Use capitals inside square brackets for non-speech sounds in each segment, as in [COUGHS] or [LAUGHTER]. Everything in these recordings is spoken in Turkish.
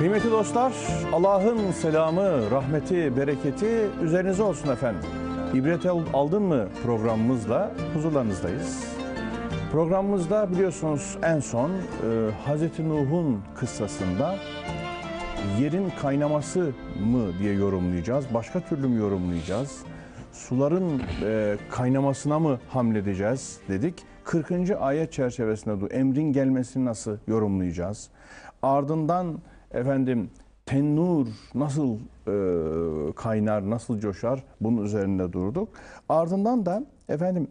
Kıymetli dostlar, Allah'ın selamı, rahmeti, bereketi üzerinize olsun efendim. İbret aldın mı programımızla huzurlarınızdayız. Programımızda biliyorsunuz en son e, Hazreti Nuh'un kıssasında yerin kaynaması mı diye yorumlayacağız, başka türlü mü yorumlayacağız? Suların e, kaynamasına mı hamledeceğiz dedik. 40. ayet çerçevesinde bu emrin gelmesini nasıl yorumlayacağız? Ardından efendim tennur nasıl e, kaynar, nasıl coşar bunun üzerinde durduk. Ardından da efendim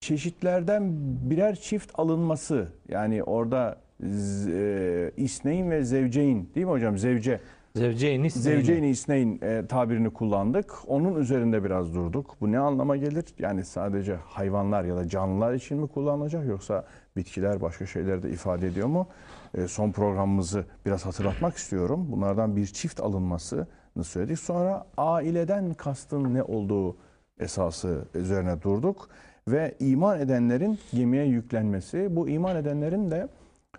çeşitlerden birer çift alınması yani orada e, isneyn ve zevceyn değil mi hocam? Zevce. Zevceyn Zevceyn isneyn e, tabirini kullandık. Onun üzerinde biraz durduk. Bu ne anlama gelir? Yani sadece hayvanlar ya da canlılar için mi kullanılacak yoksa bitkiler başka şeyler de ifade ediyor mu? E, son programımızı biraz hatırlatmak istiyorum. Bunlardan bir çift alınmasını söyledik. Sonra aileden kastın ne olduğu esası üzerine durduk ve iman edenlerin gemiye yüklenmesi. Bu iman edenlerin de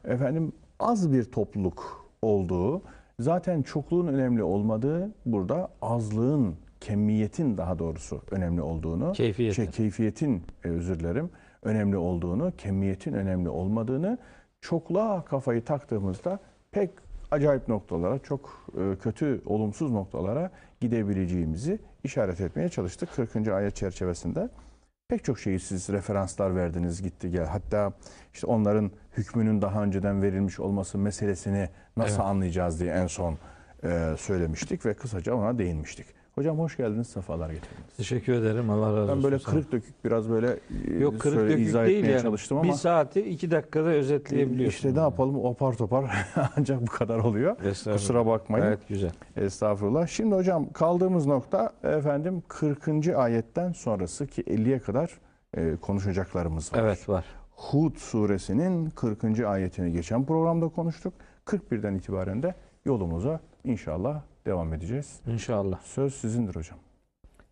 efendim az bir topluluk olduğu, zaten çokluğun önemli olmadığı, burada azlığın, kemiyetin daha doğrusu önemli olduğunu, Keyfiyetin. şey, keyfiyetin e, özür dilerim, önemli olduğunu, kemiyetin önemli olmadığını çokluğa kafayı taktığımızda pek acayip noktalara, çok e, kötü, olumsuz noktalara gidebileceğimizi işaret etmeye çalıştık 40. ayet çerçevesinde. Pek çok şeyi siz referanslar verdiniz gitti gel. Hatta işte onların hükmünün daha önceden verilmiş olması meselesini nasıl Evet. anlayacağız diye en son e, söylemiştik ve kısaca ona değinmiştik. Hocam hoş geldiniz, sefalar getirdiniz. Teşekkür ederim. Allah razı olsun. Ben böyle kırık dökük biraz böyle e, Yok kırık söyle, dökük izah değil etmeye yani. çalıştım Bir ama saati iki dakikada özetleyebiliyorsun. işte ne yapalım apar topar [LAUGHS] ancak bu kadar oluyor. Kusura bakmayın. Gayet güzel. Estağfurullah. Şimdi hocam kaldığımız nokta efendim 40. ayetten sonrası ki 50'ye kadar e, konuşacaklarımız var. Evet var. Hud suresinin 40. ayetini geçen programda konuştuk. 41'den itibaren de yolumuza inşallah devam edeceğiz. İnşallah. Söz sizindir hocam.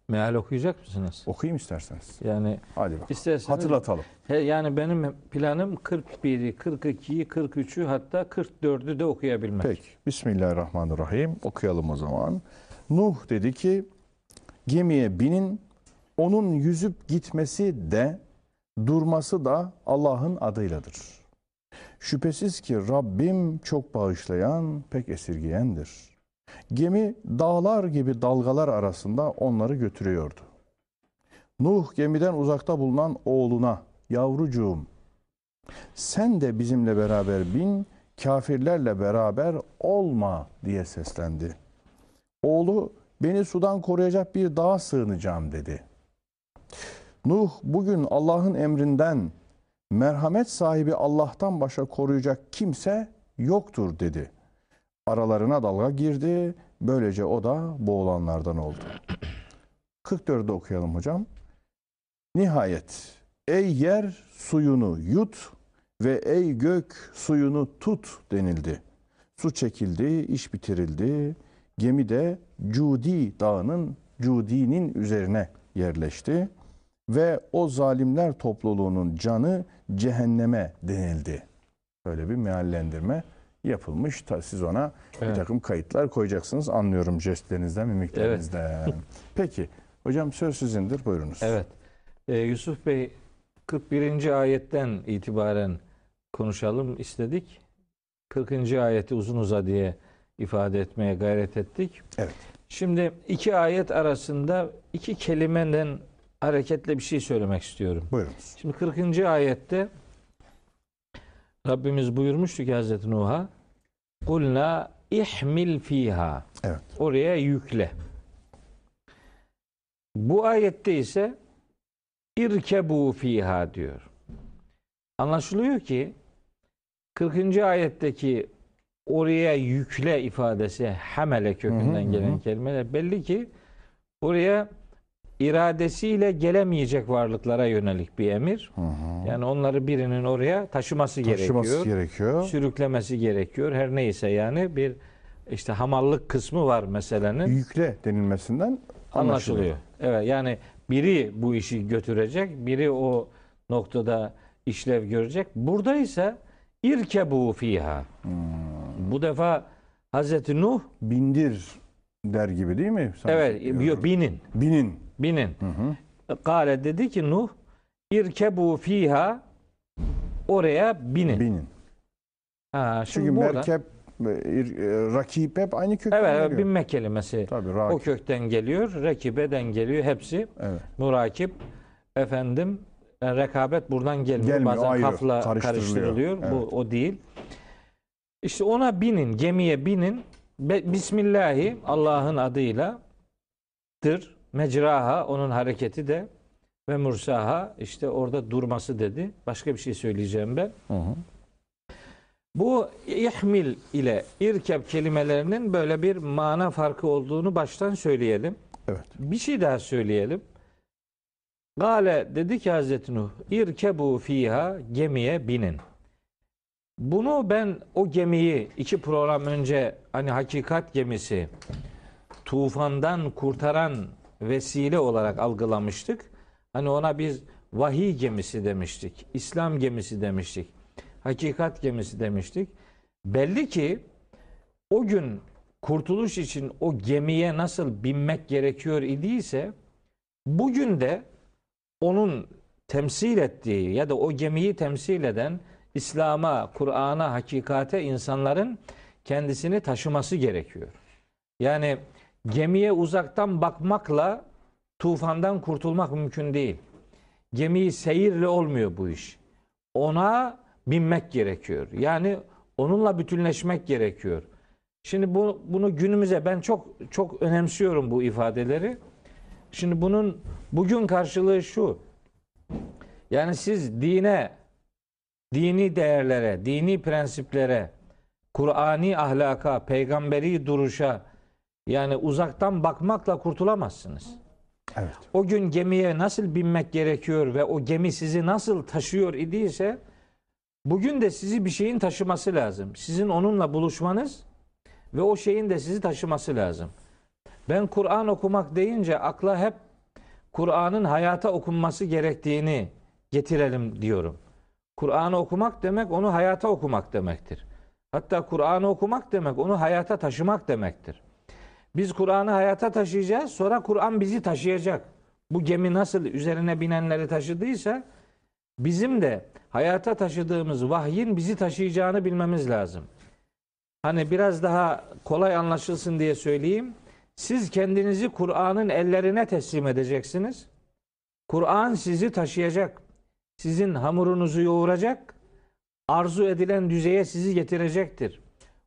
Meal okuyacak mısınız? Okuyayım isterseniz. Yani Hadi bakalım. isterseniz Hatırlatalım. He, yani benim planım 41'i, 42'yi, 43'ü hatta 44'ü de okuyabilmek. Peki. Bismillahirrahmanirrahim. Okuyalım o zaman. Nuh dedi ki gemiye binin onun yüzüp gitmesi de durması da Allah'ın adıyladır. Şüphesiz ki Rabbim çok bağışlayan, pek esirgeyendir. Gemi dağlar gibi dalgalar arasında onları götürüyordu. Nuh gemiden uzakta bulunan oğluna, yavrucuğum sen de bizimle beraber bin, kafirlerle beraber olma diye seslendi. Oğlu beni sudan koruyacak bir dağa sığınacağım dedi. Nuh bugün Allah'ın emrinden merhamet sahibi Allah'tan başka koruyacak kimse yoktur dedi. Aralarına dalga girdi. Böylece o da boğulanlardan oldu. 44'ü okuyalım hocam. Nihayet ey yer suyunu yut ve ey gök suyunu tut denildi. Su çekildi, iş bitirildi. Gemi de Cudi dağının Cudi'nin üzerine yerleşti ve o zalimler topluluğunun canı cehenneme denildi. Böyle bir meallendirme yapılmış. Ta siz ona bir Evet. takım kayıtlar koyacaksınız. Anlıyorum jestlerinizden, mimiklerinizden. [LAUGHS] Peki. Hocam söz sizindir. Buyurunuz. Evet. Ee, Yusuf Bey 41. ayetten itibaren konuşalım istedik. 40. ayeti uzun uzadıya ifade etmeye gayret ettik. Evet. Şimdi iki ayet arasında iki kelimeden hareketle bir şey söylemek istiyorum. Buyurunuz. Şimdi 40. ayette Rabbimiz buyurmuştu ki Hazreti Nuh'a Kulna ihmil fiha Evet. Oraya yükle. Bu ayette ise irkebu fiha diyor. Anlaşılıyor ki 40. ayetteki oraya yükle ifadesi hamele kökünden Hı hı, gelen kelimeler belli ki oraya iradesiyle gelemeyecek varlıklara yönelik bir emir. Hı hı. Yani onları birinin oraya taşıması, Taşıması gerekiyor. gerekiyor. Sürüklemesi gerekiyor. Her neyse yani bir işte hamallık kısmı var meselenin. Yükle denilmesinden anlaşılıyor. Anlaşılıyor. Evet yani biri bu işi götürecek, biri o noktada işlev görecek. Burada ise irkebu fiha. Bu defa Hazreti Nuh Bindir der gibi değil mi? Sanki evet diyorum. yok, binin Binin. Binin. Hı hı. Kale dedi ki Nuh irkebu fiha oraya binin. Binin. Ha, Çünkü burada, merkep, e, e, rakip hep aynı kökten evet, evet geliyor. binme kelimesi Tabii o rakip. kökten geliyor. Rekibeden geliyor hepsi. Evet. Murakip efendim e, rekabet buradan gelmiyor. Gelmiyor, Bazen ayrı, kafla karıştırılıyor. karıştırılıyor. Bu Evet. o değil. İşte ona binin, gemiye binin. Be- Bismillahi Allah'ın adıyla dır. Mecraha onun hareketi de ve mursaha işte orada durması dedi. Başka bir şey söyleyeceğim ben. Hı hı. Bu ihmil ile irkep kelimelerinin böyle bir mana farkı olduğunu baştan söyleyelim. Evet. Bir şey daha söyleyelim. Gale dedi ki Hazreti Nuh, irkebu fiha gemiye binin. Bunu ben o gemiyi iki program önce hani hakikat gemisi tufandan kurtaran vesile olarak algılamıştık. Hani ona biz vahiy gemisi demiştik. İslam gemisi demiştik. Hakikat gemisi demiştik. Belli ki o gün kurtuluş için o gemiye nasıl binmek gerekiyor idiyse bugün de onun temsil ettiği ya da o gemiyi temsil eden İslam'a, Kur'an'a, hakikate insanların kendisini taşıması gerekiyor. Yani gemiye uzaktan bakmakla tufandan kurtulmak mümkün değil. Gemiyi seyirle olmuyor bu iş. Ona binmek gerekiyor. Yani onunla bütünleşmek gerekiyor. Şimdi bu, bunu günümüze ben çok çok önemsiyorum bu ifadeleri. Şimdi bunun bugün karşılığı şu. Yani siz dine, dini değerlere, dini prensiplere, Kur'ani ahlaka, peygamberi duruşa yani uzaktan bakmakla kurtulamazsınız. Evet. O gün gemiye nasıl binmek gerekiyor ve o gemi sizi nasıl taşıyor idiyse bugün de sizi bir şeyin taşıması lazım. Sizin onunla buluşmanız ve o şeyin de sizi taşıması lazım. Ben Kur'an okumak deyince akla hep Kur'an'ın hayata okunması gerektiğini getirelim diyorum. Kur'an'ı okumak demek onu hayata okumak demektir. Hatta Kur'an'ı okumak demek onu hayata taşımak demektir. Biz Kur'an'ı hayata taşıyacağız, sonra Kur'an bizi taşıyacak. Bu gemi nasıl üzerine binenleri taşıdıysa bizim de hayata taşıdığımız vahyin bizi taşıyacağını bilmemiz lazım. Hani biraz daha kolay anlaşılsın diye söyleyeyim. Siz kendinizi Kur'an'ın ellerine teslim edeceksiniz. Kur'an sizi taşıyacak. Sizin hamurunuzu yoğuracak. Arzu edilen düzeye sizi getirecektir.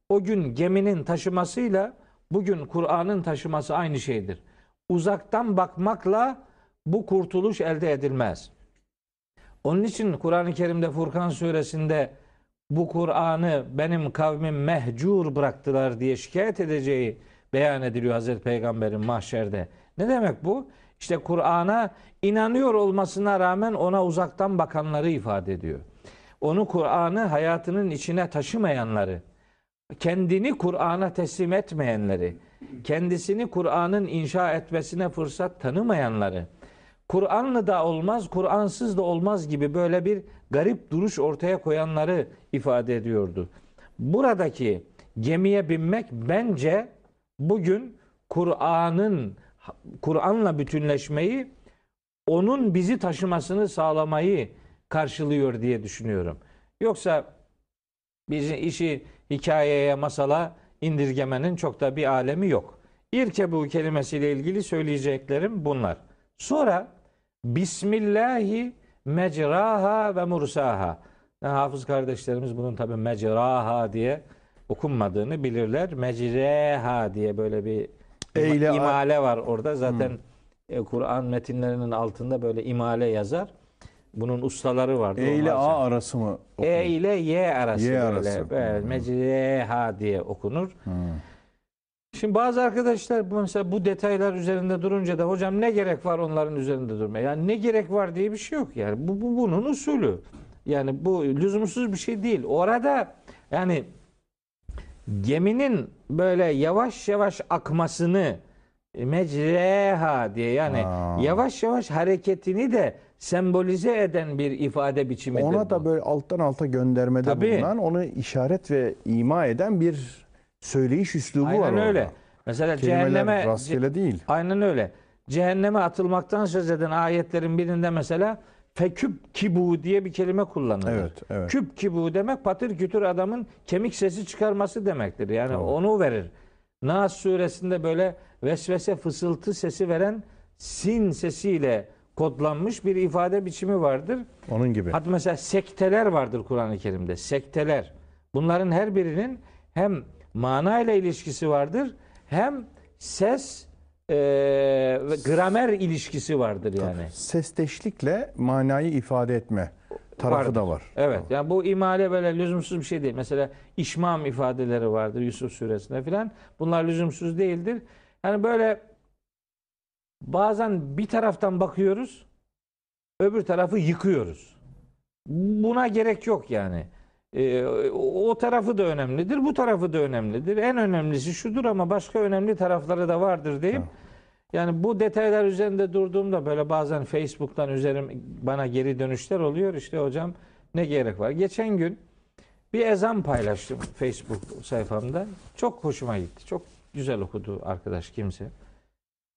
O gün geminin taşımasıyla bugün Kur'an'ın taşıması aynı şeydir. Uzaktan bakmakla bu kurtuluş elde edilmez. Onun için Kur'an-ı Kerim'de Furkan suresinde bu Kur'an'ı benim kavmim mehcur bıraktılar diye şikayet edeceği beyan ediliyor Hazreti Peygamber'in mahşerde. Ne demek bu? İşte Kur'an'a inanıyor olmasına rağmen ona uzaktan bakanları ifade ediyor. Onu Kur'an'ı hayatının içine taşımayanları, kendini Kur'an'a teslim etmeyenleri, kendisini Kur'an'ın inşa etmesine fırsat tanımayanları, Kur'anlı da olmaz, Kur'ansız da olmaz gibi böyle bir garip duruş ortaya koyanları ifade ediyordu. Buradaki gemiye binmek bence bugün Kur'an'ın Kur'an'la bütünleşmeyi, onun bizi taşımasını sağlamayı karşılıyor diye düşünüyorum. Yoksa bizim işi hikayeye, masala indirgemenin çok da bir alemi yok. İrkebu kelimesiyle ilgili söyleyeceklerim bunlar. Sonra Bismillahi mecraha ve mursaha. Yani hafız kardeşlerimiz bunun tabi mecraha diye okunmadığını bilirler. Mecreha diye böyle bir Eyle- imale var orada. Zaten e, Kur'an metinlerinin altında böyle imale yazar. Bunun ustaları vardı. E ile A arası mı? okunur? e ile Y arası Y arası. böyle Hmm. Mecreha diye okunur. Hı. Şimdi bazı arkadaşlar mesela bu detaylar üzerinde durunca da hocam ne gerek var onların üzerinde durmaya? Yani ne gerek var diye bir şey yok yani. Bu, bu bunun usulü. Yani bu lüzumsuz bir şey değil. Orada yani geminin böyle yavaş yavaş akmasını mecreha diye yani Aa. yavaş yavaş hareketini de sembolize eden bir ifade biçimidir. Ona bu. da böyle alttan alta göndermede Tabii. bulunan, onu işaret ve ima eden bir söyleyiş üslubu var Aynen orada. öyle. Mesela Kelimeler cehenneme rastgele değil. Aynen öyle. Cehenneme atılmaktan söz eden ayetlerin birinde mesela feküp kibu diye bir kelime kullanılır. Evet, evet. Küp kibu demek patır kütür adamın kemik sesi çıkarması demektir. Yani Tamam. onu verir. Nas suresinde böyle vesvese fısıltı sesi veren sin sesiyle kodlanmış bir ifade biçimi vardır. Onun gibi. Hatta mesela sekteler vardır Kur'an-ı Kerim'de. Sekteler. Bunların her birinin hem mana ile ilişkisi vardır hem ses e, ve gramer ilişkisi vardır yani. Sesteşlikle manayı ifade etme tarafı Vardır. da var. Evet. Yani bu imale böyle lüzumsuz bir şey değil. Mesela işmam ifadeleri vardır Yusuf suresinde filan. Bunlar lüzumsuz değildir. Yani böyle bazen bir taraftan bakıyoruz, öbür tarafı yıkıyoruz. Buna gerek yok yani. Ee, o o tarafı da önemlidir, bu tarafı da önemlidir. En önemlisi şudur ama başka önemli tarafları da vardır deyip Tamam. yani bu detaylar üzerinde durduğumda böyle bazen Facebook'tan üzerim bana geri dönüşler oluyor. İşte hocam ne gerek var? Geçen gün bir ezan paylaştım Facebook sayfamda. Çok hoşuma gitti. Çok güzel okudu arkadaş kimse.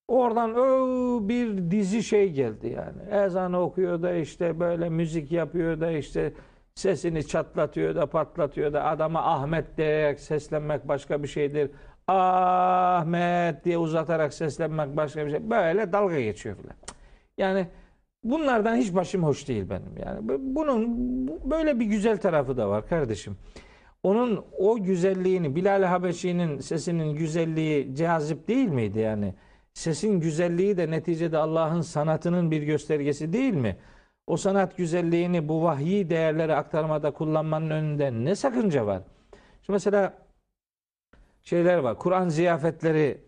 Oradan o bir dizi şey geldi yani. Ezanı okuyor da işte böyle müzik yapıyor da işte sesini çatlatıyor da patlatıyor da adama Ahmet diyerek seslenmek başka bir şeydir. Ahmet diye uzatarak seslenmek başka bir şey. Böyle dalga geçiyor filan. Yani bunlardan hiç başım hoş değil benim. Yani bu- bunun bu- böyle bir güzel tarafı da var kardeşim. Onun o güzelliğini Bilal Habeşi'nin sesinin güzelliği cazip değil miydi yani? Sesin güzelliği de neticede Allah'ın sanatının bir göstergesi değil mi? O sanat güzelliğini bu vahyi değerlere aktarmada kullanmanın önünde ne sakınca var? Şimdi mesela şeyler var. Kur'an ziyafetleri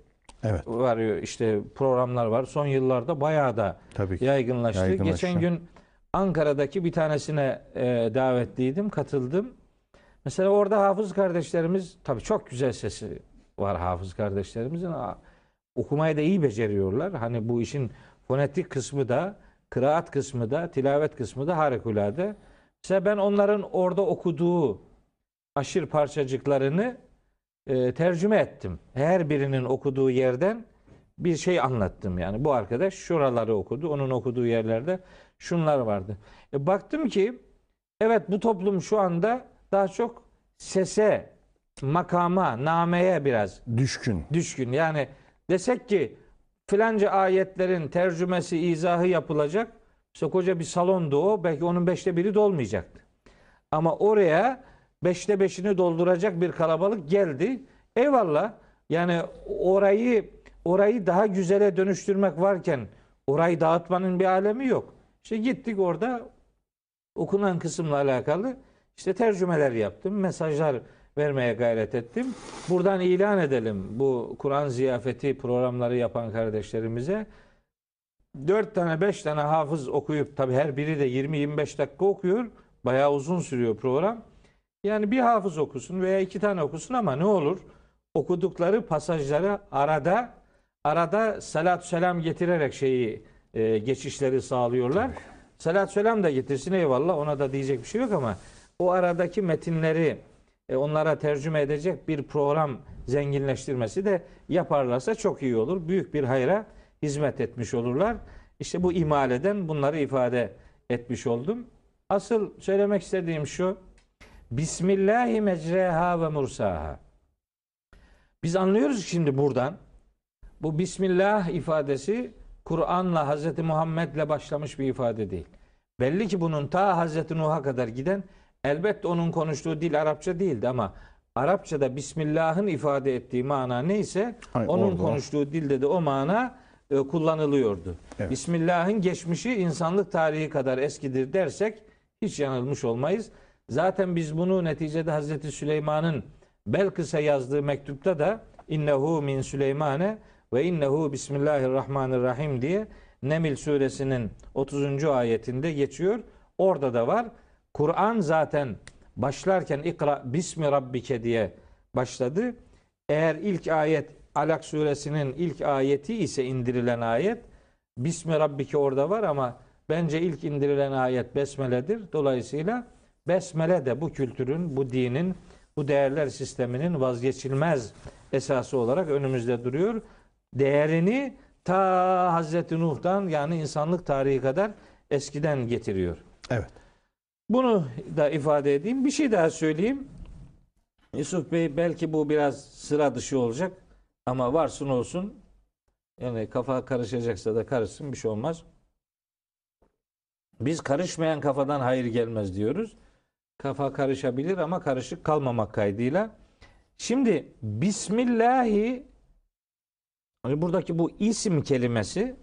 Evet. var işte programlar var. Son yıllarda bayağı da Tabii ki. yaygınlaştı. Yaygınlaştı. Geçen gün Ankara'daki bir tanesine e, davetliydim, katıldım. Mesela orada hafız kardeşlerimiz tabii çok güzel sesi var hafız kardeşlerimizin. Okumayı da iyi beceriyorlar. Hani bu işin fonetik kısmı da, kıraat kısmı da, tilavet kısmı da harikulade. Mesela ben onların orada okuduğu aşır parçacıklarını e, tercüme ettim. Her birinin okuduğu yerden bir şey anlattım yani. Bu arkadaş şuraları okudu. Onun okuduğu yerlerde şunlar vardı. E, baktım ki evet bu toplum şu anda daha çok sese, makama, nameye biraz Düşkün. düşkün. Yani desek ki filanca ayetlerin tercümesi, izahı yapılacak. İşte koca bir salondu o. Belki onun beşte biri dolmayacaktı. Ama oraya beşte beşini dolduracak bir kalabalık geldi. Eyvallah. Yani orayı orayı daha güzele dönüştürmek varken orayı dağıtmanın bir alemi yok. İşte gittik orada okunan kısımla alakalı işte tercümeler yaptım. Mesajlar vermeye gayret ettim. Buradan ilan edelim bu Kur'an ziyafeti programları yapan kardeşlerimize. 4 tane 5 tane hafız okuyup tabi her biri de 20-25 dakika okuyor. Bayağı uzun sürüyor program. Yani bir hafız okusun veya iki tane okusun ama ne olur okudukları pasajları arada arada salat selam getirerek şeyi e, geçişleri sağlıyorlar. Salat selam da getirsin eyvallah ona da diyecek bir şey yok ama o aradaki metinleri e, onlara tercüme edecek bir program zenginleştirmesi de yaparlarsa çok iyi olur. Büyük bir hayra hizmet etmiş olurlar. İşte bu imaleden bunları ifade etmiş oldum. Asıl söylemek istediğim şu. Bismillahi mecreha ve mursaha. Biz anlıyoruz şimdi buradan. Bu Bismillah ifadesi Kur'an'la Hz. Muhammed'le başlamış bir ifade değil. Belli ki bunun ta Hz. Nuh'a kadar giden elbette onun konuştuğu dil Arapça değildi ama Arapçada Bismillah'ın ifade ettiği mana neyse Ay, onun orada konuştuğu dilde de o mana e, kullanılıyordu. Evet. Bismillah'ın geçmişi insanlık tarihi kadar eskidir dersek hiç yanılmış olmayız. Zaten biz bunu neticede Hazreti Süleyman'ın Belkıs'a yazdığı mektupta da innehu min Süleymane ve innehu bismillahirrahmanirrahim diye Nemil suresinin 30. ayetinde geçiyor. Orada da var. Kur'an zaten başlarken ikra bismi rabbike diye başladı. Eğer ilk ayet Alak suresinin ilk ayeti ise indirilen ayet Bismi Rabbike orada var ama bence ilk indirilen ayet Besmele'dir. Dolayısıyla Besmele de bu kültürün, bu dinin bu değerler sisteminin vazgeçilmez esası olarak önümüzde duruyor. Değerini ta Hazreti Nuh'tan yani insanlık tarihi kadar eskiden getiriyor. Evet. Bunu da ifade edeyim. Bir şey daha söyleyeyim. Yusuf Bey belki bu biraz sıra dışı olacak ama varsın olsun. Yani kafa karışacaksa da karışsın bir şey olmaz. Biz karışmayan kafadan hayır gelmez diyoruz. Kafa karışabilir ama karışık kalmamak kaydıyla. Şimdi Bismillahi hani buradaki bu isim kelimesi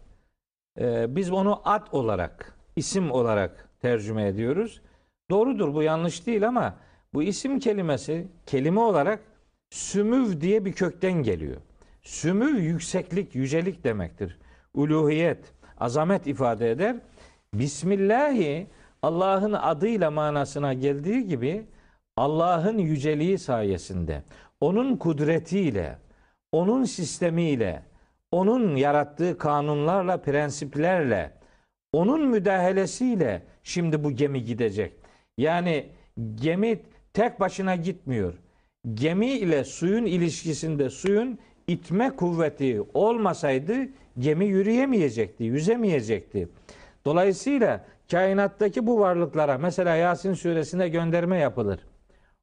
e, biz onu ad olarak, isim olarak tercüme ediyoruz. Doğrudur bu yanlış değil ama bu isim kelimesi kelime olarak sümüv diye bir kökten geliyor. Sümüv yükseklik, yücelik demektir. Uluhiyet, azamet ifade eder. Bismillahi Allah'ın adıyla manasına geldiği gibi Allah'ın yüceliği sayesinde, onun kudretiyle, onun sistemiyle, onun yarattığı kanunlarla, prensiplerle, onun müdahalesiyle şimdi bu gemi gidecek. Yani gemi tek başına gitmiyor. Gemi ile suyun ilişkisinde suyun itme kuvveti olmasaydı gemi yürüyemeyecekti, yüzemeyecekti. Dolayısıyla kainattaki bu varlıklara mesela Yasin suresinde gönderme yapılır.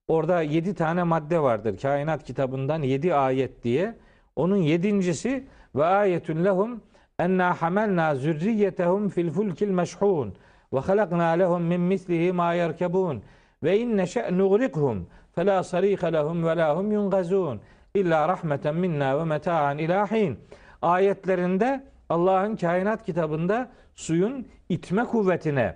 Orada yedi tane madde vardır. Kainat kitabından yedi ayet diye. Onun yedincisi ve ayetun lehum enna hamelna zürriyetehum fil fulkil meşhun ve halakna lehum min mislihi ma yerkebun ve in neşe nugrikhum fela sarika lehum ve la hum yungazun illa rahmeten minna ve meta'an ilahin. Ayetlerinde Allah'ın kainat kitabında suyun itme kuvvetine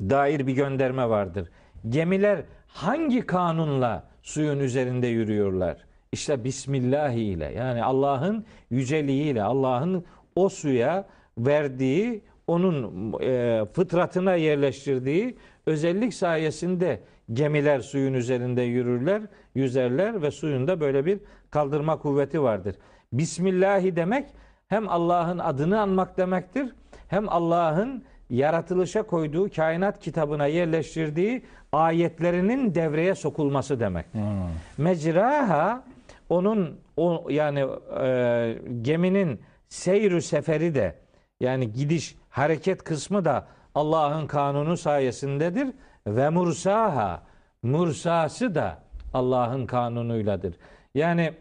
dair bir gönderme vardır. Gemiler hangi kanunla suyun üzerinde yürüyorlar? İşte Bismillah ile yani Allah'ın yüceliğiyle Allah'ın o suya verdiği onun e, fıtratına yerleştirdiği özellik sayesinde gemiler suyun üzerinde yürürler, yüzerler ve suyunda böyle bir kaldırma kuvveti vardır. Bismillahi demek hem Allah'ın adını anmak demektir, hem Allah'ın yaratılışa koyduğu kainat kitabına yerleştirdiği ayetlerinin devreye sokulması demek. Mecraha onun o yani e, geminin seyru seferi de yani gidiş hareket kısmı da Allah'ın kanunu sayesindedir ve mursaha mursası da Allah'ın kanunuyladır. Yani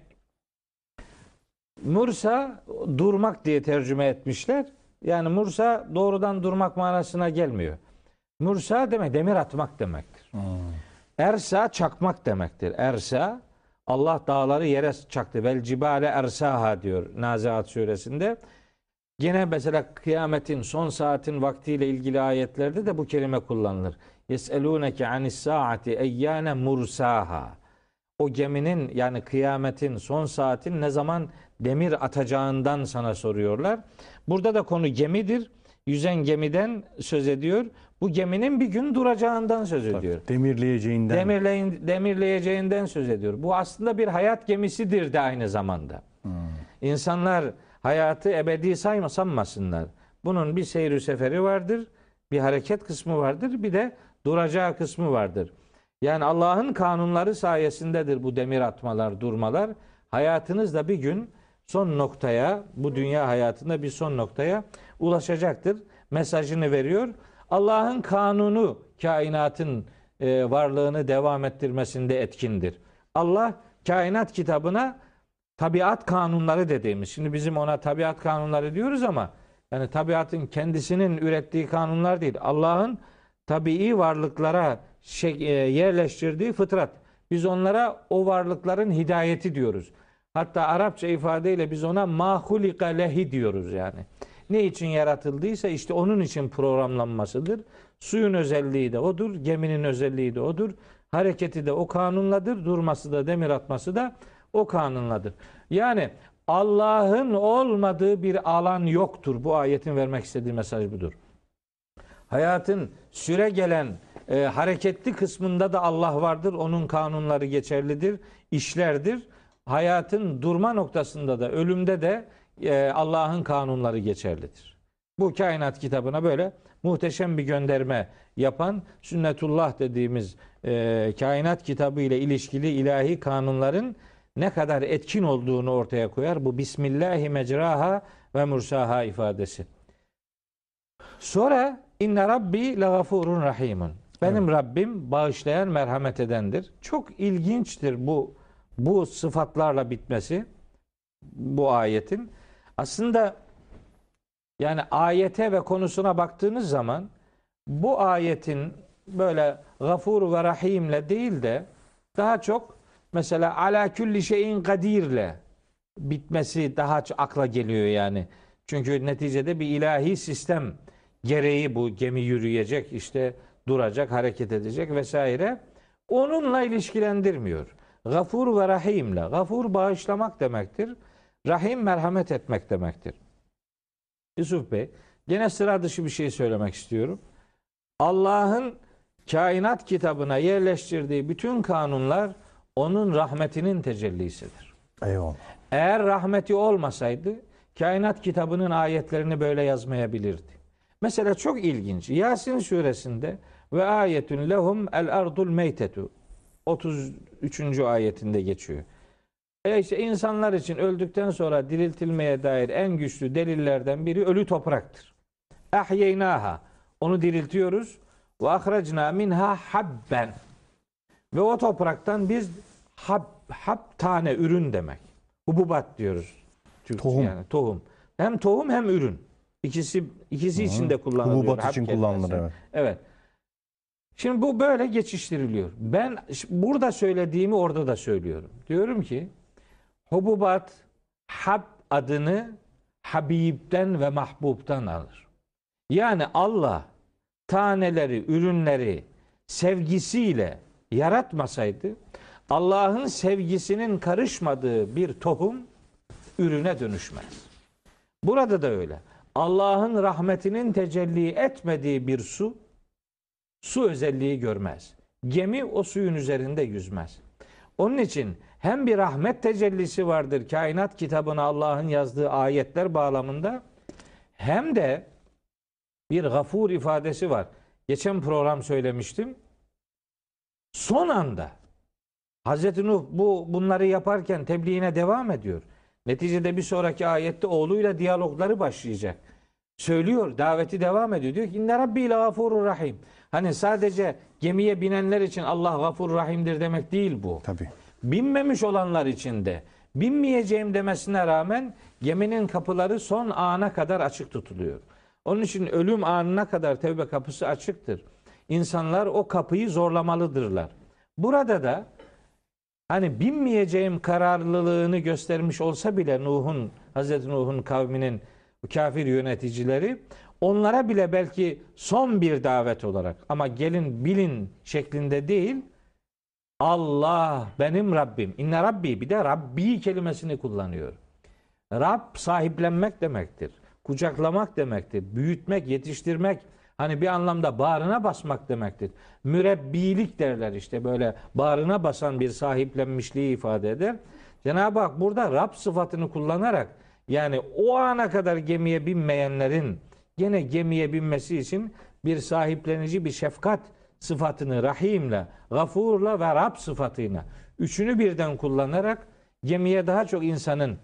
Mursa durmak diye tercüme etmişler. Yani Mursa doğrudan durmak manasına gelmiyor. Mursa demek demir atmak demektir. Ersa çakmak demektir. Ersa Allah dağları yere çaktı. Vel cibale ersaha diyor Nazihat suresinde. Yine mesela kıyametin son saatin vaktiyle ilgili ayetlerde de bu kelime kullanılır. Yeselûneke anis saati eyyâne mursaha. O geminin yani kıyametin son saatin ne zaman demir atacağından sana soruyorlar. Burada da konu gemidir. Yüzen gemiden söz ediyor. Bu geminin bir gün duracağından söz ediyor. Demirleyeceğinden. Demirleyin, demirleyeceğinden söz ediyor. Bu aslında bir hayat gemisidir de aynı zamanda. İnsanlar hayatı ebedi sayma sanmasınlar. Bunun bir seyri seferi vardır, bir hareket kısmı vardır, bir de duracağı kısmı vardır. Yani Allah'ın kanunları sayesindedir bu demir atmalar, durmalar. Hayatınız da bir gün son noktaya, bu dünya hayatında bir son noktaya ulaşacaktır. Mesajını veriyor. Allah'ın kanunu kainatın e, varlığını devam ettirmesinde etkindir. Allah kainat kitabına tabiat kanunları dediğimiz. Şimdi bizim ona tabiat kanunları diyoruz ama yani tabiatın kendisinin ürettiği kanunlar değil. Allah'ın tabii varlıklara şey, e, yerleştirdiği fıtrat. Biz onlara o varlıkların hidayeti diyoruz. Hatta Arapça ifadeyle biz ona mahulika lehi diyoruz yani. Ne için yaratıldıysa işte onun için programlanmasıdır. Suyun özelliği de odur, geminin özelliği de odur. Hareketi de o kanunladır, durması da demir atması da o kanunladır. Yani Allah'ın olmadığı bir alan yoktur. Bu ayetin vermek istediği mesaj budur. Hayatın süre gelen e, hareketli kısmında da Allah vardır. Onun kanunları geçerlidir, işlerdir. Hayatın durma noktasında da ölümde de e, Allah'ın kanunları geçerlidir. Bu kainat kitabına böyle muhteşem bir gönderme yapan sünnetullah dediğimiz e, kainat kitabı ile ilişkili ilahi kanunların ne kadar etkin olduğunu ortaya koyar. Bu Bismillahi mecraha ve mursaha ifadesi. Sonra inne rabbi lagafurun rahimun. Benim Rabbim bağışlayan, merhamet edendir. Çok ilginçtir bu bu sıfatlarla bitmesi bu ayetin. Aslında yani ayete ve konusuna baktığınız zaman bu ayetin böyle gafur ve rahimle değil de daha çok mesela ala külli şeyin kadirle bitmesi daha akla geliyor yani. Çünkü neticede bir ilahi sistem gereği bu gemi yürüyecek, işte duracak, hareket edecek vesaire. Onunla ilişkilendirmiyor. Gafur ve rahimle. Gafur bağışlamak demektir. Rahim merhamet etmek demektir. Yusuf Bey, gene sıra dışı bir şey söylemek istiyorum. Allah'ın kainat kitabına yerleştirdiği bütün kanunlar onun rahmetinin tecellisidir. Eyvallah. Eğer rahmeti olmasaydı kainat kitabının ayetlerini böyle yazmayabilirdi. Mesela çok ilginç. Yasin suresinde ve ayetün lehum el ardul meytetu 33. ayetinde geçiyor. E işte insanlar için öldükten sonra diriltilmeye dair en güçlü delillerden biri ölü topraktır. Ahyeynaha onu diriltiyoruz ve ahracna minha habben ve o topraktan biz hab, hab tane ürün demek. Hububat diyoruz. Türkçe Tohum. Yani tohum. Hem tohum hem ürün. İkisi ikisi için de kullanılıyor. Hububat için kullanılır evet. Evet. Şimdi bu böyle geçiştiriliyor. Ben burada söylediğimi orada da söylüyorum. Diyorum ki hububat hab adını Habib'den ve Mahbub'dan alır. Yani Allah taneleri, ürünleri sevgisiyle yaratmasaydı Allah'ın sevgisinin karışmadığı bir tohum ürüne dönüşmez. Burada da öyle. Allah'ın rahmetinin tecelli etmediği bir su su özelliği görmez. Gemi o suyun üzerinde yüzmez. Onun için hem bir rahmet tecellisi vardır kainat kitabına Allah'ın yazdığı ayetler bağlamında hem de bir gafur ifadesi var. Geçen program söylemiştim. Son anda Hazreti Nuh bu bunları yaparken tebliğine devam ediyor. Neticede bir sonraki ayette oğluyla diyalogları başlayacak. Söylüyor, daveti devam ediyor. Diyor ki inne rabbi gafurur rahim. Hani sadece gemiye binenler için Allah gafur rahimdir demek değil bu. Tabii. Binmemiş olanlar için de binmeyeceğim demesine rağmen geminin kapıları son ana kadar açık tutuluyor. Onun için ölüm anına kadar tevbe kapısı açıktır. İnsanlar o kapıyı zorlamalıdırlar. Burada da hani binmeyeceğim kararlılığını göstermiş olsa bile Nuh'un, Hazreti Nuh'un kavminin kafir yöneticileri onlara bile belki son bir davet olarak ama gelin bilin şeklinde değil Allah benim Rabbim. İnne Rabbi bir de Rabbi kelimesini kullanıyor. Rab sahiplenmek demektir. Kucaklamak demektir. Büyütmek, yetiştirmek. Hani bir anlamda bağrına basmak demektir. Mürebbilik derler işte böyle bağrına basan bir sahiplenmişliği ifade eder. Cenab-ı Hak burada Rab sıfatını kullanarak yani o ana kadar gemiye binmeyenlerin gene gemiye binmesi için bir sahiplenici bir şefkat sıfatını rahimle, gafurla ve Rab sıfatıyla üçünü birden kullanarak gemiye daha çok insanın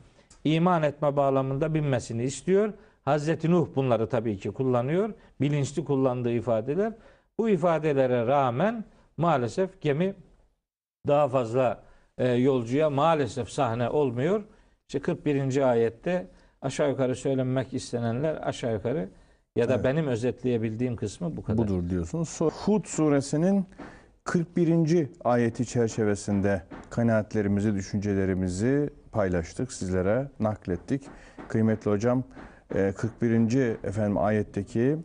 iman etme bağlamında binmesini istiyor. Hazreti Nuh bunları tabii ki kullanıyor. Bilinçli kullandığı ifadeler. Bu ifadelere rağmen maalesef gemi daha fazla e, yolcuya maalesef sahne olmuyor. İşte 41. ayette aşağı yukarı söylenmek istenenler aşağı yukarı ya da Evet. benim özetleyebildiğim kısmı bu kadar. Budur diyorsunuz. Hud suresinin 41. ayeti çerçevesinde kanaatlerimizi, düşüncelerimizi paylaştık, sizlere naklettik. Kıymetli hocam, 41. efendim ayetteki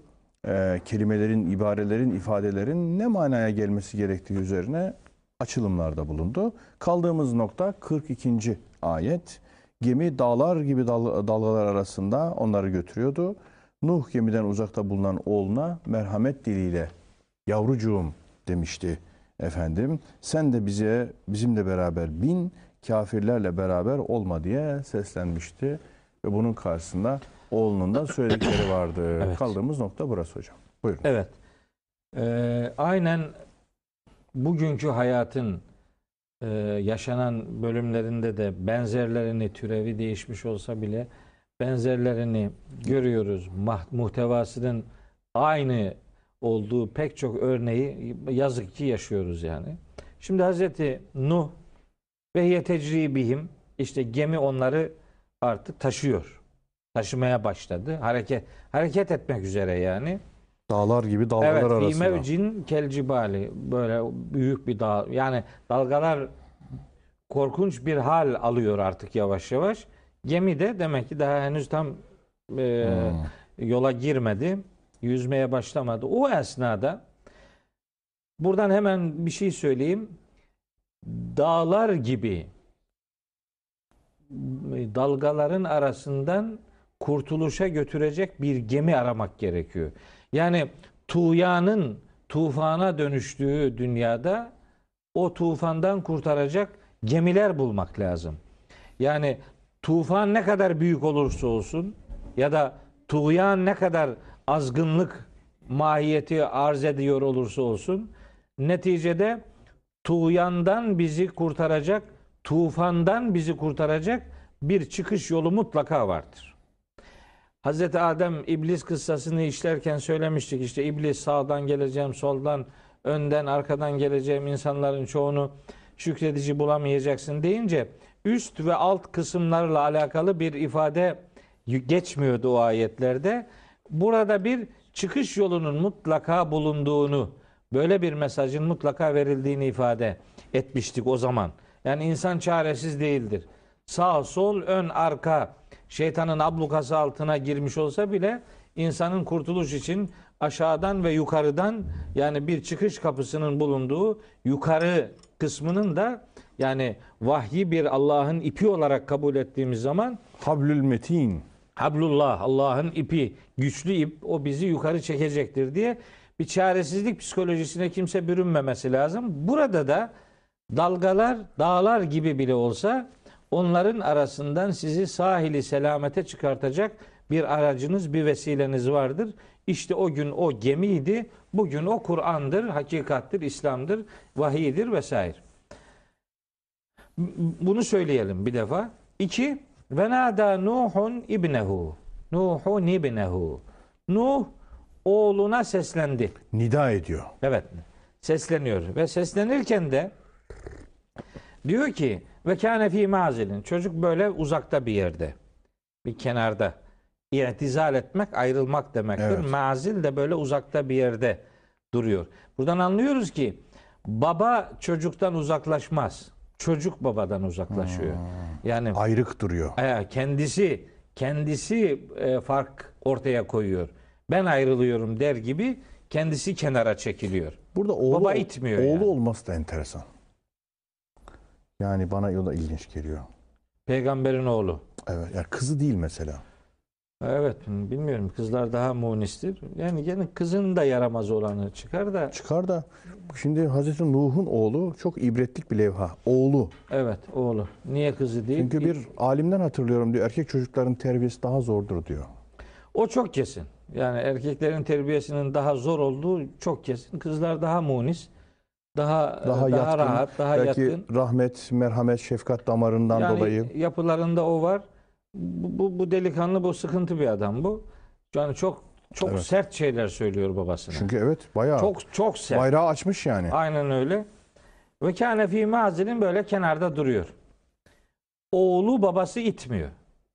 e, kelimelerin, ibarelerin, ifadelerin ne manaya gelmesi gerektiği üzerine açılımlarda bulundu. Kaldığımız nokta 42. ayet. Gemi dağlar gibi dal- dalgalar arasında onları götürüyordu. Nuh gemiden uzakta bulunan oğluna merhamet diliyle yavrucuğum demişti efendim. Sen de bize bizimle beraber bin, kafirlerle beraber olma diye seslenmişti ve bunun karşısında oğlunun da söyledikleri [COUGHS] vardı. Evet. Kaldığımız nokta burası hocam. Buyurun. Evet. Ee, aynen bugünkü hayatın e, yaşanan bölümlerinde de benzerlerini türevi değişmiş olsa bile benzerlerini görüyoruz. Muhtevasının aynı olduğu pek çok örneği yazık ki yaşıyoruz yani. Şimdi Hazreti Nuh ve hiye tecribihim işte gemi onları artık taşıyor. Taşımaya başladı. Hareket hareket etmek üzere yani. Dağlar gibi dalgalar Evet, arasında. mevcin kel cibali. Böyle büyük bir dağ. Yani dalgalar korkunç bir hal alıyor artık yavaş yavaş. Gemi de demek ki daha henüz tam e, Hmm. yola girmedi. Yüzmeye başlamadı. O esnada buradan hemen bir şey söyleyeyim. Dağlar gibi dalgaların arasından kurtuluşa götürecek bir gemi aramak gerekiyor. Yani tuğyanın tufana dönüştüğü dünyada o tufandan kurtaracak gemiler bulmak lazım. Yani tufan ne kadar büyük olursa olsun ya da tuğyan ne kadar azgınlık mahiyeti arz ediyor olursa olsun neticede tuğyandan bizi kurtaracak, tufandan bizi kurtaracak bir çıkış yolu mutlaka vardır. Hazreti Adem iblis kıssasını işlerken söylemiştik işte iblis sağdan geleceğim, soldan, önden, arkadan geleceğim insanların çoğunu şükredici bulamayacaksın deyince üst ve alt kısımlarla alakalı bir ifade geçmiyordu o ayetlerde. Burada bir çıkış yolunun mutlaka bulunduğunu, böyle bir mesajın mutlaka verildiğini ifade etmiştik o zaman. Yani insan çaresiz değildir. Sağ, sol, ön, arka şeytanın ablukası altına girmiş olsa bile insanın kurtuluş için aşağıdan ve yukarıdan yani bir çıkış kapısının bulunduğu yukarı kısmının da yani vahyi bir Allah'ın ipi olarak kabul ettiğimiz zaman Hablül metin. Hablullah Allah'ın ipi, güçlü ip o bizi yukarı çekecektir diye bir çaresizlik psikolojisine kimse bürünmemesi lazım. Burada da dalgalar dağlar gibi bile olsa onların arasından sizi sahili selamete çıkartacak bir aracınız, bir vesileniz vardır. İşte o gün o gemiydi, bugün o Kur'an'dır, hakikattir, İslam'dır, vahiydir vesaire. Bunu söyleyelim bir defa. İki, ve nada Nuhun ibnehu. Nuhun ibnehu. Nuh oğluna seslendi. Nida ediyor. Evet. Sesleniyor. Ve seslenirken de diyor ki ve kâne fî mazilin. Çocuk böyle uzakta bir yerde. Bir kenarda. İtizal etmek, ayrılmak demektir. Evet. Mazil de böyle uzakta bir yerde duruyor. Buradan anlıyoruz ki baba çocuktan uzaklaşmaz. Çocuk babadan uzaklaşıyor. Yani Ayrık duruyor. e, kendisi kendisi e, fark ortaya koyuyor. Ben ayrılıyorum der gibi kendisi kenara çekiliyor. Burada oğlu, Baba itmiyor oğlu yani. olması da enteresan. Yani bana o da ilginç geliyor. Peygamberin oğlu. Evet. Yani kızı değil mesela. Evet bilmiyorum kızlar daha munistir. Yani gene kızın da yaramaz olanı çıkar da Çıkar da şimdi Hazreti Nuh'un oğlu çok ibretlik bir levha. Oğlu. evet oğlu. Niye kızı değil? Çünkü bir alimden hatırlıyorum diyor erkek çocukların terbiyesi daha zordur diyor. O çok kesin. Yani erkeklerin terbiyesinin daha zor olduğu çok kesin. Kızlar daha munis, daha Daha, daha, yatkın. rahat, daha belki yatkın. rahmet, merhamet, şefkat damarından Yani dolayı. yapılarında o var. Bu, bu, bu delikanlı bu sıkıntı bir adam bu. Yani çok çok Evet. sert şeyler söylüyor babasına. Çünkü evet bayağı çok çok sert. bayrağı açmış yani. Aynen öyle. Ve kâne fî mazilin böyle kenarda duruyor. Oğlu babası itmiyor.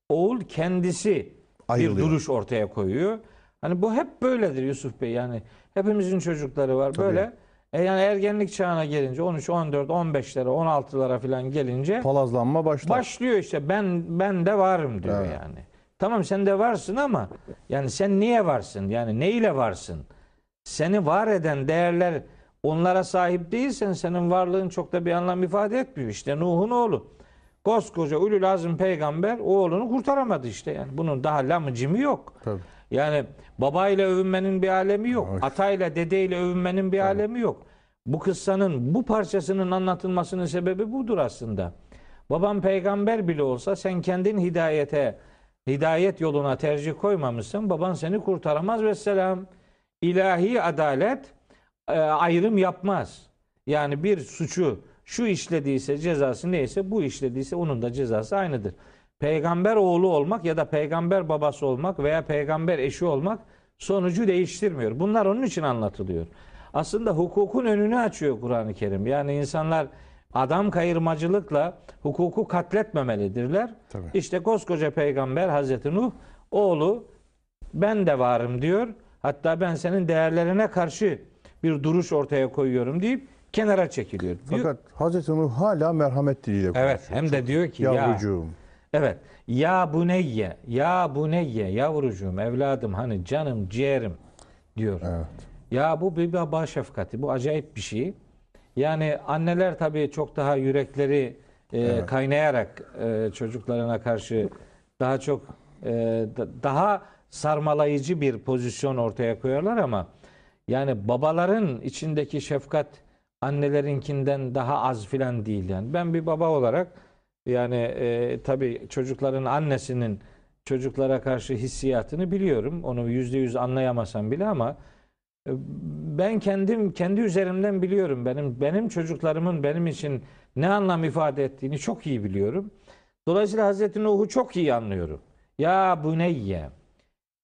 Oğul kendisi Ayrılıyor. bir duruş ortaya koyuyor. Hani bu hep böyledir Yusuf Bey. Yani hepimizin çocukları var Tabii. böyle. E yani ergenlik çağına gelince 13, 14, 15'lere, 16'lara falan gelince Palazlanma başlar. başlıyor işte ben ben de varım diyor Evet. yani. Tamam sen de varsın ama yani sen niye varsın? Yani neyle varsın? Seni var eden değerler onlara sahip değilsen senin varlığın çok da bir anlam ifade etmiyor. İşte Nuh'un oğlu. Koskoca Ulul Azim peygamber oğlunu kurtaramadı işte yani. Bunun daha lamı cimi yok. Tabii. Yani babayla övünmenin bir alemi yok. Evet. Atayla dedeyle övünmenin bir alemi yok. Bu kıssanın bu parçasının anlatılmasının sebebi budur aslında. Babam peygamber bile olsa sen kendin hidayete, hidayet yoluna tercih koymamışsın. Baban seni kurtaramaz ve selam. ilahi adalet e, ayrım yapmaz. Yani bir suçu şu işlediyse cezası neyse bu işlediyse onun da cezası aynıdır. Peygamber oğlu olmak ya da peygamber babası olmak veya peygamber eşi olmak sonucu değiştirmiyor. Bunlar onun için anlatılıyor. Aslında hukukun önünü açıyor Kur'an-ı Kerim. Yani insanlar adam kayırmacılıkla hukuku katletmemelidirler. Tabii. İşte koskoca peygamber Hazreti Nuh oğlu ben de varım diyor. Hatta ben senin değerlerine karşı bir duruş ortaya koyuyorum deyip kenara çekiliyor. Diyor- Fakat Hazreti Nuh hala merhamet diliyle konuşuyor. evet hem de diyor ki ya Yavrucuğum. Evet ya buneyye ya buneyye yavrucuğum evladım hani canım ciğerim diyor. Evet. Ya bu bir baba şefkati. Bu acayip bir şey. Yani anneler tabii çok daha yürekleri e, kaynayarak e, çocuklarına karşı daha çok e, da- daha sarmalayıcı bir pozisyon ortaya koyuyorlar ama yani babaların içindeki şefkat annelerinkinden daha az filan değil yani. Ben bir baba olarak yani e, tabii çocukların annesinin çocuklara karşı hissiyatını biliyorum. Onu yüzde yüz anlayamasam bile ama e, ben kendim kendi üzerimden biliyorum. Benim benim çocuklarımın benim için ne anlam ifade ettiğini çok iyi biliyorum. Dolayısıyla Hazreti Nuh'u çok iyi anlıyorum. Ya buneyye.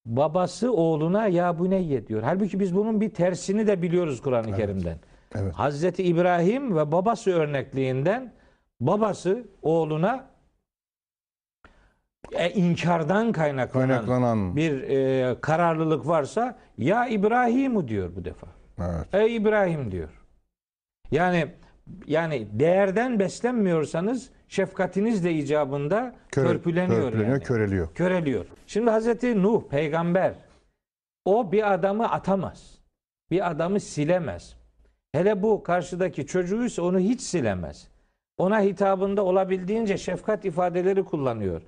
Babası oğluna ya buneyye diyor. Halbuki biz bunun bir tersini de biliyoruz Kur'an-ı Kerim'den. Evet. Hazreti İbrahim ve babası örnekliğinden babası oğluna e, inkardan kaynaklanan, Kaynaklanan. bir e, kararlılık varsa ya İbrahim'u diyor bu defa. Evet. Ey İbrahim diyor. Yani yani değerden beslenmiyorsanız şefkatiniz de icabında Köre- törpüleniyor, törpüleniyor, yani. köreliyor. Köreliyor. Şimdi Hazreti Nuh peygamber o bir adamı atamaz. Bir adamı silemez. Hele bu karşıdaki çocuğuysa onu hiç silemez. Ona hitabında olabildiğince şefkat ifadeleri kullanıyor.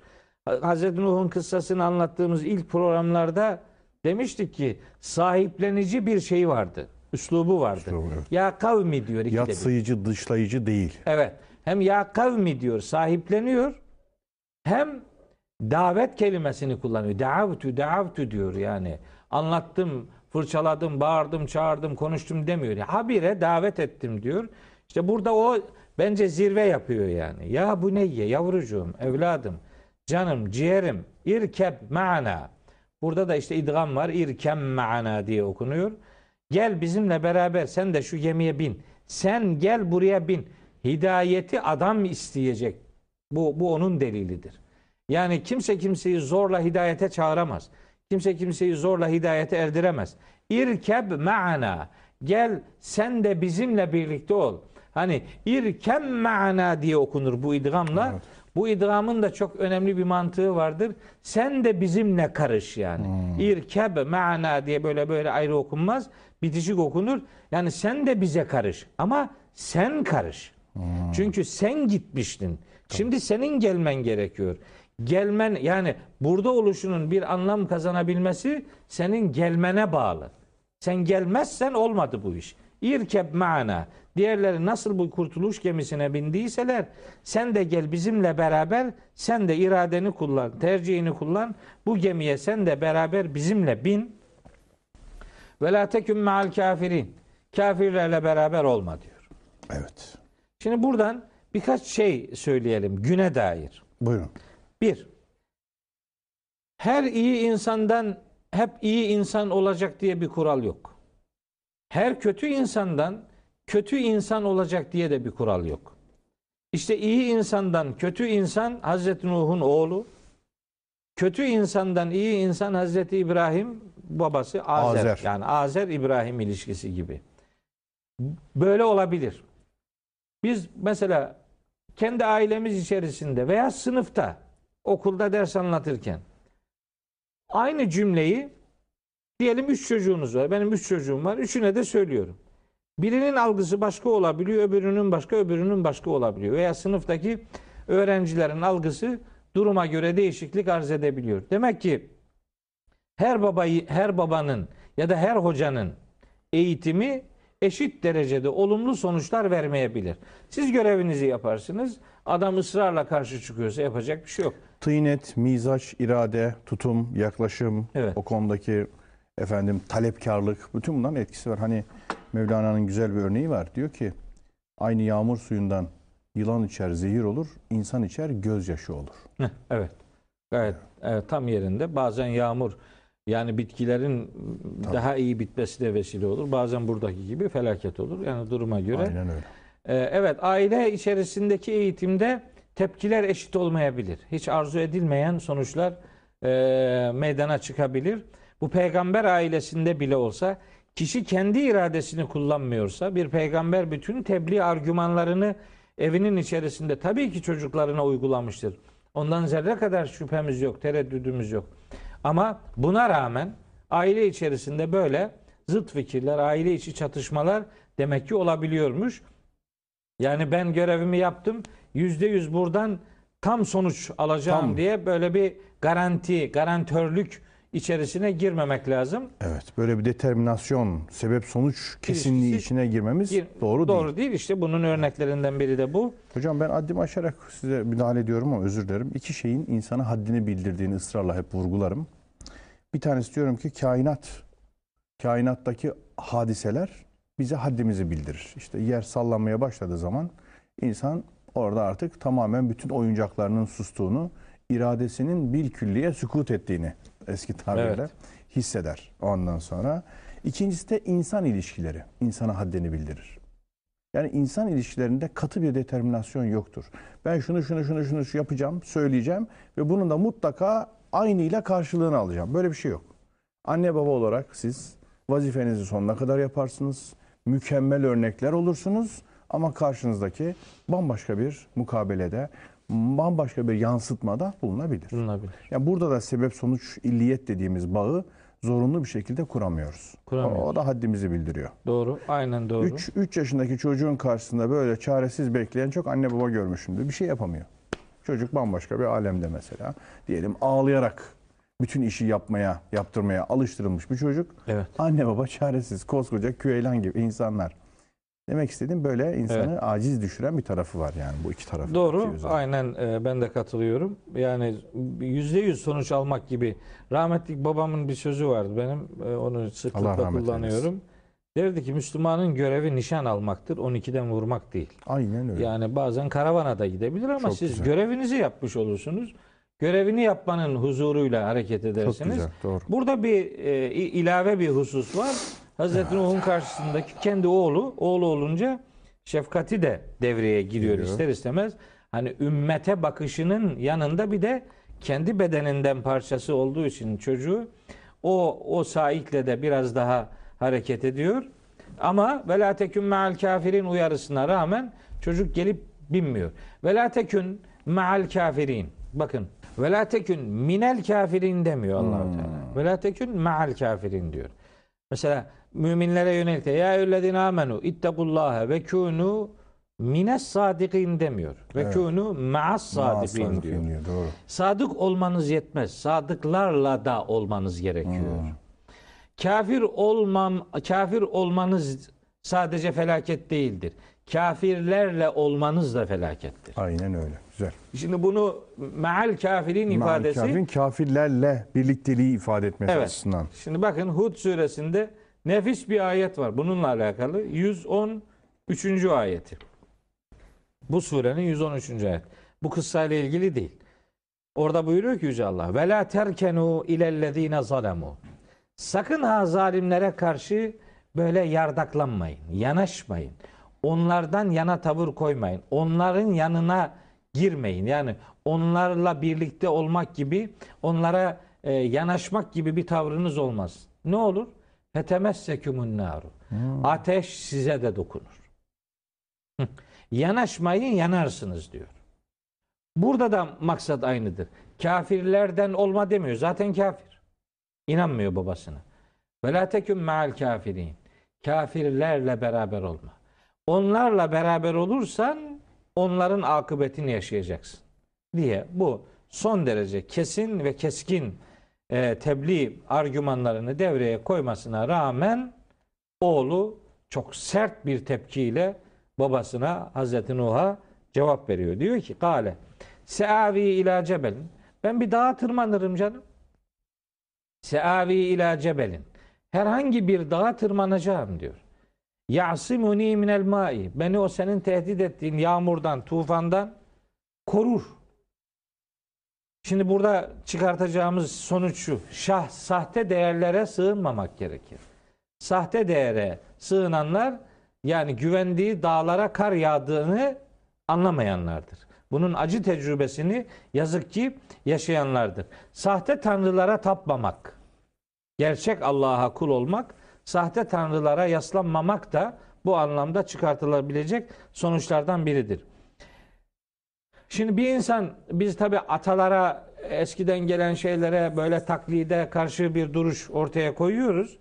Hazreti Nuh'un kıssasını anlattığımız ilk programlarda demiştik ki sahiplenici bir şey vardı. Üslubu vardı. Üslubu, evet. Ya kavmi diyor ikide bir. Yatsıyıcı, dışlayıcı değil. Evet. Hem ya kavmi diyor, sahipleniyor. Hem davet kelimesini kullanıyor. Daavtu, daavtu diyor yani. Anlattım, fırçaladım, bağırdım, çağırdım, konuştum demiyor. Habire davet ettim diyor. İşte burada o bence zirve yapıyor yani. Ya bu neyye yavrucuğum, evladım, canım, ciğerim, irkeb ma'ana. Burada da işte idgam var. İrkem ma'ana diye okunuyor. Gel bizimle beraber sen de şu gemiye bin. Sen gel buraya bin. Hidayeti adam isteyecek. Bu, bu onun delilidir. Yani kimse kimseyi zorla hidayete çağıramaz. Kimse kimseyi zorla hidayete erdiremez. İrkeb ma'ana. Gel sen de bizimle birlikte ol. Hani irkem ma'ana diye okunur bu idgamla. Evet. Bu idgamın da çok önemli bir mantığı vardır. Sen de bizimle karış yani. İrkeb ma'ana diye böyle böyle ayrı okunmaz. Bitişik okunur. Yani sen de bize karış. Ama sen karış. Çünkü sen gitmiştin. Şimdi senin gelmen gerekiyor. Gelmen yani burada oluşunun bir anlam kazanabilmesi senin gelmene bağlı. Sen gelmezsen olmadı bu iş. İrkeb ma'ana. Diğerleri nasıl bu kurtuluş gemisine bindiyseler sen de gel bizimle beraber sen de iradeni kullan, tercihini kullan. Bu gemiye sen de beraber bizimle bin. Ve la tekün ma'al kafirin. Kafirlerle beraber olma diyor. Evet. Şimdi buradan birkaç şey söyleyelim güne dair. Buyurun. Bir, her iyi insandan hep iyi insan olacak diye bir kural yok. Her kötü insandan kötü insan olacak diye de bir kural yok. İşte iyi insandan kötü insan Hazreti Nuh'un oğlu, kötü insandan iyi insan Hazreti İbrahim babası Azer. Azer. Yani Azer İbrahim ilişkisi gibi. Böyle olabilir. Biz mesela kendi ailemiz içerisinde veya sınıfta okulda ders anlatırken aynı cümleyi diyelim üç çocuğunuz var. Benim üç çocuğum var. Üçüne de söylüyorum. Birinin algısı başka olabiliyor, öbürünün başka, öbürünün başka olabiliyor. Veya sınıftaki öğrencilerin algısı duruma göre değişiklik arz edebiliyor. Demek ki her babayı, her babanın ya da her hocanın eğitimi eşit derecede olumlu sonuçlar vermeyebilir. Siz görevinizi yaparsınız. Adam ısrarla karşı çıkıyorsa yapacak bir şey yok. Tıynet, mizaç, irade, tutum, yaklaşım, Evet. o konudaki efendim talepkarlık, bütün bunların etkisi var. Hani Mevlana'nın güzel bir örneği var. Diyor ki aynı yağmur suyundan yılan içer zehir olur, insan içer gözyaşı olur. Heh, evet. Gayet evet, tam yerinde. Bazen yağmur yani bitkilerin daha iyi bitmesi de vesile olur. Bazen buradaki gibi felaket olur. Yani duruma göre. Aynen öyle. Ee, evet aile içerisindeki eğitimde tepkiler eşit olmayabilir. Hiç arzu edilmeyen sonuçlar e, meydana çıkabilir. Bu peygamber ailesinde bile olsa kişi kendi iradesini kullanmıyorsa bir peygamber bütün tebliğ argümanlarını evinin içerisinde tabii ki çocuklarına uygulamıştır. Ondan zerre kadar şüphemiz yok, tereddüdümüz yok. Ama buna rağmen aile içerisinde böyle zıt fikirler, aile içi çatışmalar demek ki olabiliyormuş. Yani ben görevimi yaptım. Yüzde yüz buradan tam sonuç alacağım Tam. diye böyle bir garanti, garantörlük içerisine girmemek lazım. Evet, böyle bir determinasyon, sebep sonuç kesinliği İlişkisi- içine girmemiz Gir- doğru, Doğru değil. değil. İşte bunun örneklerinden biri de bu. Hocam ben haddim aşarak size müdahale ediyorum ama özür dilerim. İki şeyin insana haddini bildirdiğini ısrarla hep vurgularım. Bir tanesi diyorum ki kainat, kainattaki hadiseler bize haddimizi bildirir. İşte yer sallanmaya başladığı zaman insan orada artık tamamen bütün oyuncaklarının sustuğunu, iradesinin bir külliye sükut ettiğini eski tabirle Evet. hisseder ondan sonra. İkincisi de insan ilişkileri insana haddini bildirir. Yani insan ilişkilerinde katı bir determinasyon yoktur. Ben şunu şunu şunu şunu şu yapacağım, söyleyeceğim ve bunun da mutlaka aynıyla karşılığını alacağım. Böyle bir şey yok. Anne baba olarak siz vazifenizi sonuna kadar yaparsınız. Mükemmel örnekler olursunuz ama karşınızdaki bambaşka bir mukabelede, bambaşka bir yansıtmada bulunabilir. Bulunabilir. Yani burada da sebep sonuç illiyet dediğimiz bağı zorunlu bir şekilde kuramıyoruz. Kuramıyoruz. O, o da haddimizi bildiriyor. Doğru. Aynen doğru. 3 3 yaşındaki çocuğun karşısında böyle çaresiz bekleyen çok anne baba görmüşümdür. Bir şey yapamıyor. Çocuk bambaşka bir alemde mesela. Diyelim ağlayarak bütün işi yapmaya, yaptırmaya alıştırılmış bir çocuk. Evet. Anne baba çaresiz, koskoca küheylan gibi insanlar. Demek istediğim böyle insanı aciz düşüren bir tarafı var yani bu iki tarafı. Doğru. Aynen e, ben de katılıyorum. Yani yüzde yüz sonuç almak gibi. Rahmetli babamın bir sözü vardı benim. e, Onu sıklıkla kullanıyorum. Derdi ki Müslümanın görevi nişan almaktır. 12'den vurmak değil. Aynen öyle. Yani bazen karavana da gidebilir ama Çok siz güzel. görevinizi yapmış olursunuz. Görevini yapmanın huzuruyla hareket Çok edersiniz. güzel, doğru. Burada bir e, ilave bir husus var. Hazreti Nuh'un karşısındaki kendi oğlu, oğlu olunca şefkati de devreye giriyor Giriyor. ister istemez. Hani ümmete bakışının yanında bir de kendi bedeninden parçası olduğu için çocuğu o o saikle de biraz daha hareket ediyor. Ama ve la tekün me'al kafirin uyarısına rağmen çocuk gelip binmiyor. Ve la tekün me'al kafirin. Bakın ve la tekün minel kafirin demiyor Allahu Teala. Ve la tekün me'al kafirin diyor. Mesela müminlere yönelik ya eyyühellezine amenu ittakullaha ve kunu mines sadikin demiyor. Ve Evet. kunu ma'as sadikin diyor. diyor. Doğru. Sadık olmanız yetmez. Sadıklarla da olmanız gerekiyor. Kafir olmam kafir olmanız sadece felaket değildir. Kafirlerle olmanız da felakettir. Aynen öyle. Güzel. Şimdi bunu meal kafirin ifadesi Kafirin kafirlerle birlikteliği ifade etmesi Evet. açısından. Şimdi bakın Hud suresinde nefis bir ayet var. Bununla alakalı 113. ayeti. Bu surenin 113. ayet. Bu kıssayla ilgili değil. Orada buyuruyor ki Yüce Allah. Ve la terkenu ilellezine zalemu. Sakın ha zalimlere karşı böyle yardaklanmayın. Yanaşmayın. Onlardan yana tavır koymayın. Onların yanına girmeyin. Yani onlarla birlikte olmak gibi, onlara e, yanaşmak gibi bir tavrınız olmaz. Ne olur? Fetemessekumun naru. Ateş size de dokunur. Yanaşmayın yanarsınız diyor. Burada da maksat aynıdır. Kafirlerden olma demiyor. Zaten kafir. İnanmıyor babasına. Ve la tekün me'al kafirin. Kafirlerle beraber olma. Onlarla beraber olursan onların akıbetini yaşayacaksın. Diye bu son derece kesin ve keskin e, tebliğ argümanlarını devreye koymasına rağmen oğlu çok sert bir tepkiyle babasına Hazreti Nuh'a cevap veriyor. Diyor ki Kale Seavi ila cebelin. Ben bir dağa tırmanırım canım. Seavi ila cebelin. herhangi bir dağa tırmanacağım diyor. Yasimuni minel mai. Beni o senin tehdit ettiğin yağmurdan, tufandan korur. Şimdi burada çıkartacağımız sonuç şu. Şah, sahte değerlere sığınmamak gerekir. Sahte değere sığınanlar yani güvendiği dağlara kar yağdığını anlamayanlardır. Bunun acı tecrübesini yazık ki yaşayanlardır. Sahte tanrılara tapmamak, gerçek Allah'a kul olmak, sahte tanrılara yaslanmamak da bu anlamda çıkartılabilecek sonuçlardan biridir. Şimdi bir insan biz tabi atalara eskiden gelen şeylere böyle taklide karşı bir duruş ortaya koyuyoruz.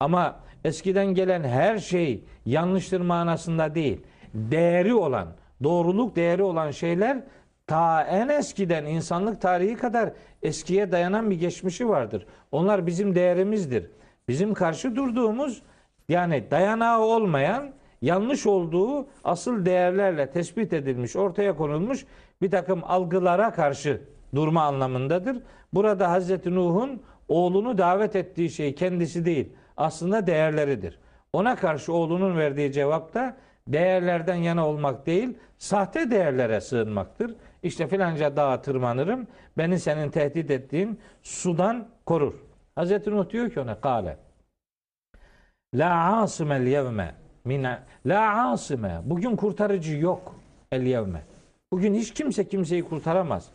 Ama eskiden gelen her şey yanlıştır manasında değil. Değeri olan, doğruluk değeri olan şeyler ta en eskiden insanlık tarihi kadar eskiye dayanan bir geçmişi vardır. Onlar bizim değerimizdir. Bizim karşı durduğumuz yani dayanağı olmayan yanlış olduğu asıl değerlerle tespit edilmiş, ortaya konulmuş bir takım algılara karşı durma anlamındadır. Burada Hazreti Nuh'un oğlunu davet ettiği şey kendisi değil, aslında değerleridir. Ona karşı oğlunun verdiği cevap da değerlerden yana olmak değil, sahte değerlere sığınmaktır. İşte filanca dağa tırmanırım, beni senin tehdit ettiğin sudan korur. Hazreti Nuh diyor ki ona kale. La asimel yevme min la asime. Bugün kurtarıcı yok el yevme. Bugün hiç kimse kimseyi kurtaramaz.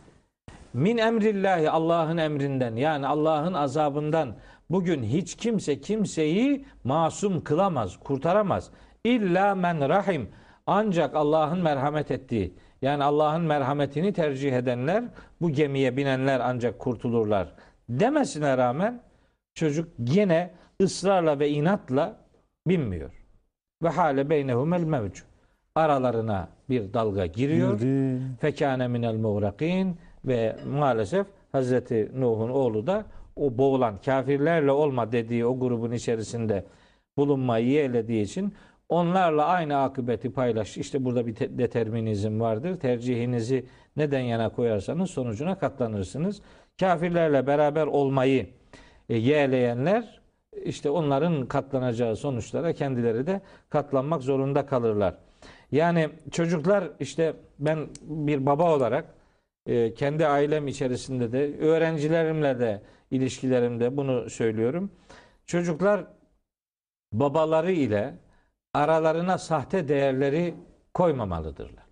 Min emrillahi Allah'ın emrinden yani Allah'ın azabından bugün hiç kimse kimseyi masum kılamaz, kurtaramaz. İlla men rahim. Ancak Allah'ın merhamet ettiği yani Allah'ın merhametini tercih edenler bu gemiye binenler ancak kurtulurlar demesine rağmen çocuk yine ısrarla ve inatla binmiyor. Ve hale beynehumel mevcu. Aralarına bir dalga giriyor. Girdi. Fekâne minel muğrakin ve maalesef Hazreti Nuh'un oğlu da o boğulan kafirlerle olma dediği o grubun içerisinde bulunmayı yeğlediği için onlarla aynı akıbeti paylaş. İşte burada bir te- determinizm vardır. Tercihinizi neden yana koyarsanız sonucuna katlanırsınız. Kafirlerle beraber olmayı e, yeğleyenler işte onların katlanacağı sonuçlara kendileri de katlanmak zorunda kalırlar. Yani çocuklar işte ben bir baba olarak e, kendi ailem içerisinde de öğrencilerimle de ilişkilerimde bunu söylüyorum. Çocuklar babaları ile aralarına sahte değerleri koymamalıdırlar.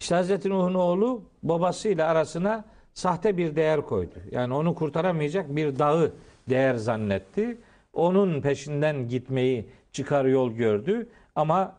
İşte Hazreti Nuh'un oğlu babasıyla arasına sahte bir değer koydu. Yani onu kurtaramayacak bir dağı değer zannetti. Onun peşinden gitmeyi çıkar yol gördü ama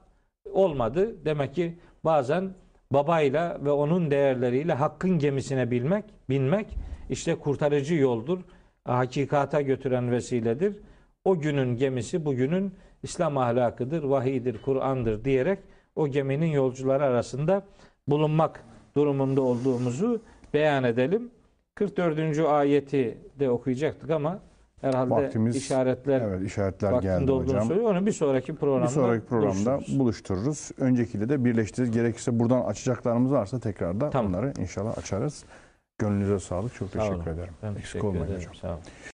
olmadı. Demek ki bazen babayla ve onun değerleriyle hakkın gemisine bilmek, binmek işte kurtarıcı yoldur. Hakikata götüren vesiledir. O günün gemisi bugünün İslam ahlakıdır, vahiydir, Kur'an'dır diyerek o geminin yolcuları arasında bulunmak durumunda olduğumuzu beyan edelim. 44. ayeti de okuyacaktık ama herhalde Vaktimiz işaretler Evet işaretler geldi hocam. söylüyor. Onu bir sonraki programda Bir sonraki programda buluştururuz. buluştururuz. Öncekiyle de birleştiririz. Gerekirse buradan açacaklarımız varsa tekrar da Tamam. onları inşallah açarız. Gönlünüze sağlık. Çok Sağ teşekkür olun. ederim. Ben Eksik olmayın hocam. Sağ olun.